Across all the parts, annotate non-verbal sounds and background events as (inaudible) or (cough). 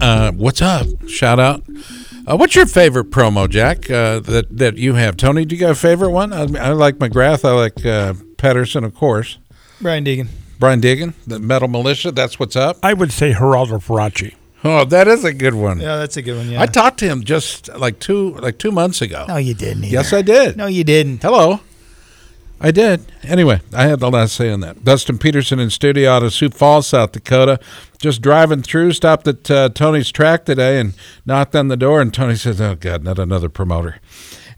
Uh, what's up? Shout out. Uh, what's your favorite promo, Jack? Uh, that that you have, Tony? Do you got a favorite one? I, I like McGrath. I like uh, Pedersen, of course. Brian Deegan. Brian Deegan, the Metal Mulisha. That's what's up. I would say Geraldo Faraci. Oh, that is a good one. Yeah, that's a good one. Yeah. I talked to him just like two like two months ago. no, you didn't. Either. yes, I did. No, you didn't. Hello. I did. Anyway, I had the last say on that. Dustin Peterson in studio out of Sioux Falls, South Dakota. Just driving through, stopped at uh, Tony's track today and knocked on the door. And Tony says, Oh, God, not another promoter.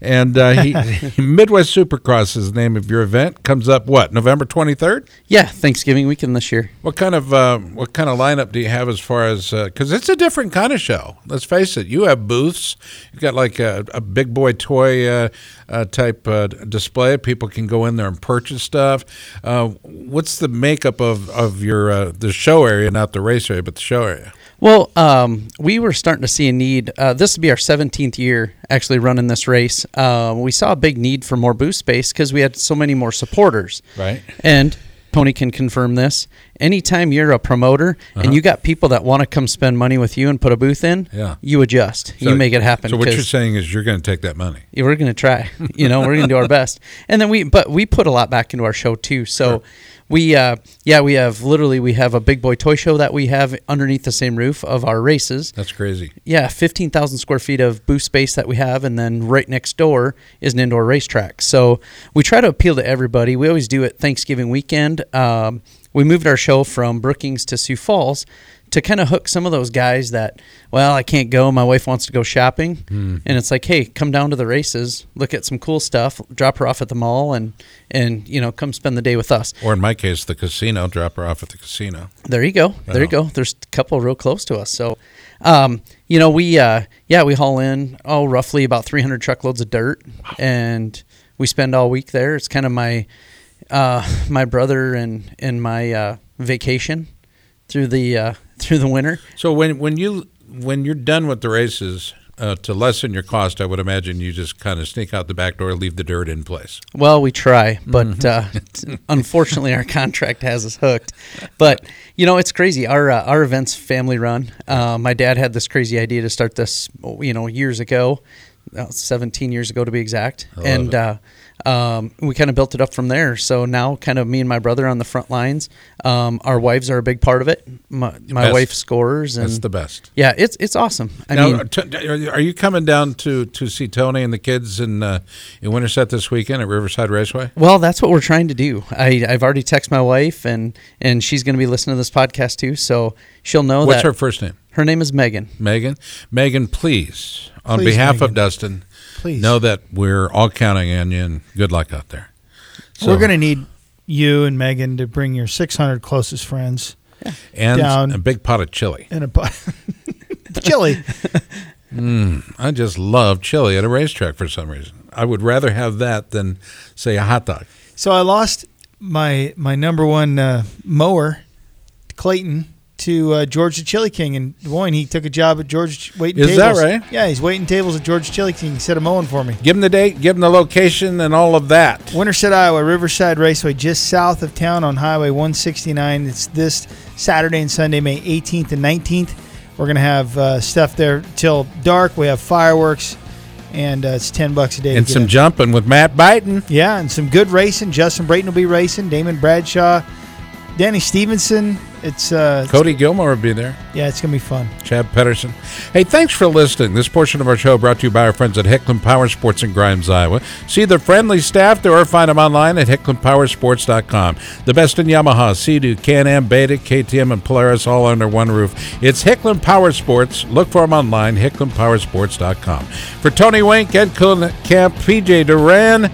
And uh, (laughs) he, Midwest Supercross is the name of your event. Comes up what November twenty third. Yeah, Thanksgiving weekend this year. What kind of uh, what kind of lineup do you have as far as because it's a different kind of show? Let's face it. You have booths. You've got like a, a big boy toy uh, uh, type uh, display. People can go in there and purchase stuff. Uh, what's the makeup of of your uh, the show area, not the race area, but the show area? Well, um, we were starting to see a need. Uh, this would be our 17th year actually running this race. Uh, we saw a big need for more booth space because we had so many more supporters. Right. And Tony can confirm this. Anytime you're a promoter and you got people that want to come spend money with you and put a booth in, Yeah. you adjust. you make it happen. So what you're saying is you're going to take that money. yeah, we're gonna try. (laughs) You know, we're gonna do our best. And then we, but we put a lot back into our show too. So we, uh, yeah, we have literally we have a big boy toy show that we have underneath the same roof of our races. That's crazy. Yeah, fifteen thousand square feet of booth space that we have, and then right next door is an indoor racetrack. So we try to appeal to everybody. We always do it Thanksgiving weekend. Um, we moved our show from Brookings to Sioux Falls to kind of hook some of those guys that, well, I can't go. My wife wants to go shopping, and it's like, hey, come down to the races, look at some cool stuff, drop her off at the mall, and and you know, come spend the day with us. Or in my case, the casino. Drop her off at the casino. There you go. There you go. There's a couple real close to us. So, um, you know, we uh, yeah, we haul in oh roughly about 300 truckloads of dirt, and we spend all week there. It's kind of my uh, my brother and and my uh, vacation through the uh, through the winter. So when when you when you're done with the races, uh, to lessen your cost, I would imagine you just kind of sneak out the back door, leave the dirt in place. Well, we try, but uh, (laughs) unfortunately, our contract has us hooked. But you know, it's crazy. Our uh, our events family run. Uh, my dad had this crazy idea to start this, you know, years ago, 17 years ago to be exact, and uh, um, we kind of built it up from there. So now, kind of me and my brother on the front lines. Um, our wives are a big part of it. My, my wife scores, and That's the best. yeah, it's it's awesome. I now, mean, t- are you coming down to, to see Tony and the kids in uh, in Winterset this weekend at Riverside Raceway? Well, that's what we're trying to do. I, I've already texted my wife, and and she's going to be listening to this podcast too, so she'll know What's that her first name? Her name is Megan. Megan. Megan, please, on Please, behalf of Dustin, Please. know that we're all counting on you and good luck out there. We're going to need you and Megan to bring your 600 closest friends and down. a big pot of chili. in a pot. (laughs) chili. (laughs) I just love chili at a racetrack for some reason. I would rather have that than say a hot dog. So I lost my my number one uh, mower, Clayton, to uh, George the Chili King in Des Moines. He took a job at George waiting Is that tables. right? Yeah, he's waiting tables at George Chili King. He set a mowing for me. Give him the date, give him the location, and all of that. Winterset, Iowa, Riverside Raceway, just south of town on Highway 169. It's this Saturday and Sunday, May 18th and 19th. We're gonna have uh, stuff there till dark. We have fireworks, and uh, it's ten bucks a day. And some in. jumping with Matt Buyten. Yeah, and some good racing. Justin Brayton will be racing. Damon Bradshaw, Danny Stevenson. It's uh, Cody Gilmore will be there. yeah, it's gonna be fun. Chad Pedersen. Hey, thanks for listening. This portion of our show brought to you by our friends at Hicklin Power Sports in Grimes, Iowa. See their friendly staff there or find them online at hicklinpowersports.com. The best in Yamaha, Sea-Doo, Can-Am, Beta, KTM, and Polaris all under one roof. It's Hicklin Power Sports. Look for them online, hicklinpowersports.com. For Tony Wink, Ed Camp, PJ Duran,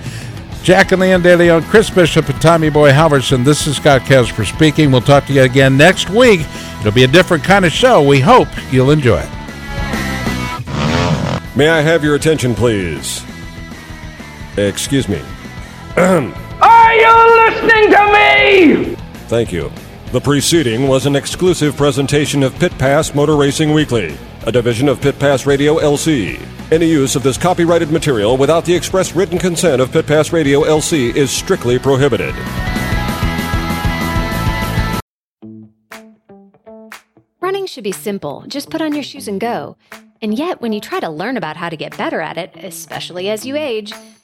Jack and Leon De Leon, Chris Bishop, and Tommy Boy Halverson. This is Scott Casper speaking. We'll talk to you again next week. It'll be a different kind of show. We hope you'll enjoy it. May I have your attention, please? Excuse me. (clears throat) Are you listening to me? Thank you. The preceding was an exclusive presentation of Pit Pass Motor Racing Weekly, a division of Pit Pass Radio LC. Any use of this copyrighted material without the express written consent of Pit Pass Radio LC is strictly prohibited. Running should be simple. Just put on your shoes and go. And yet, when you try to learn about how to get better at it, especially as you age,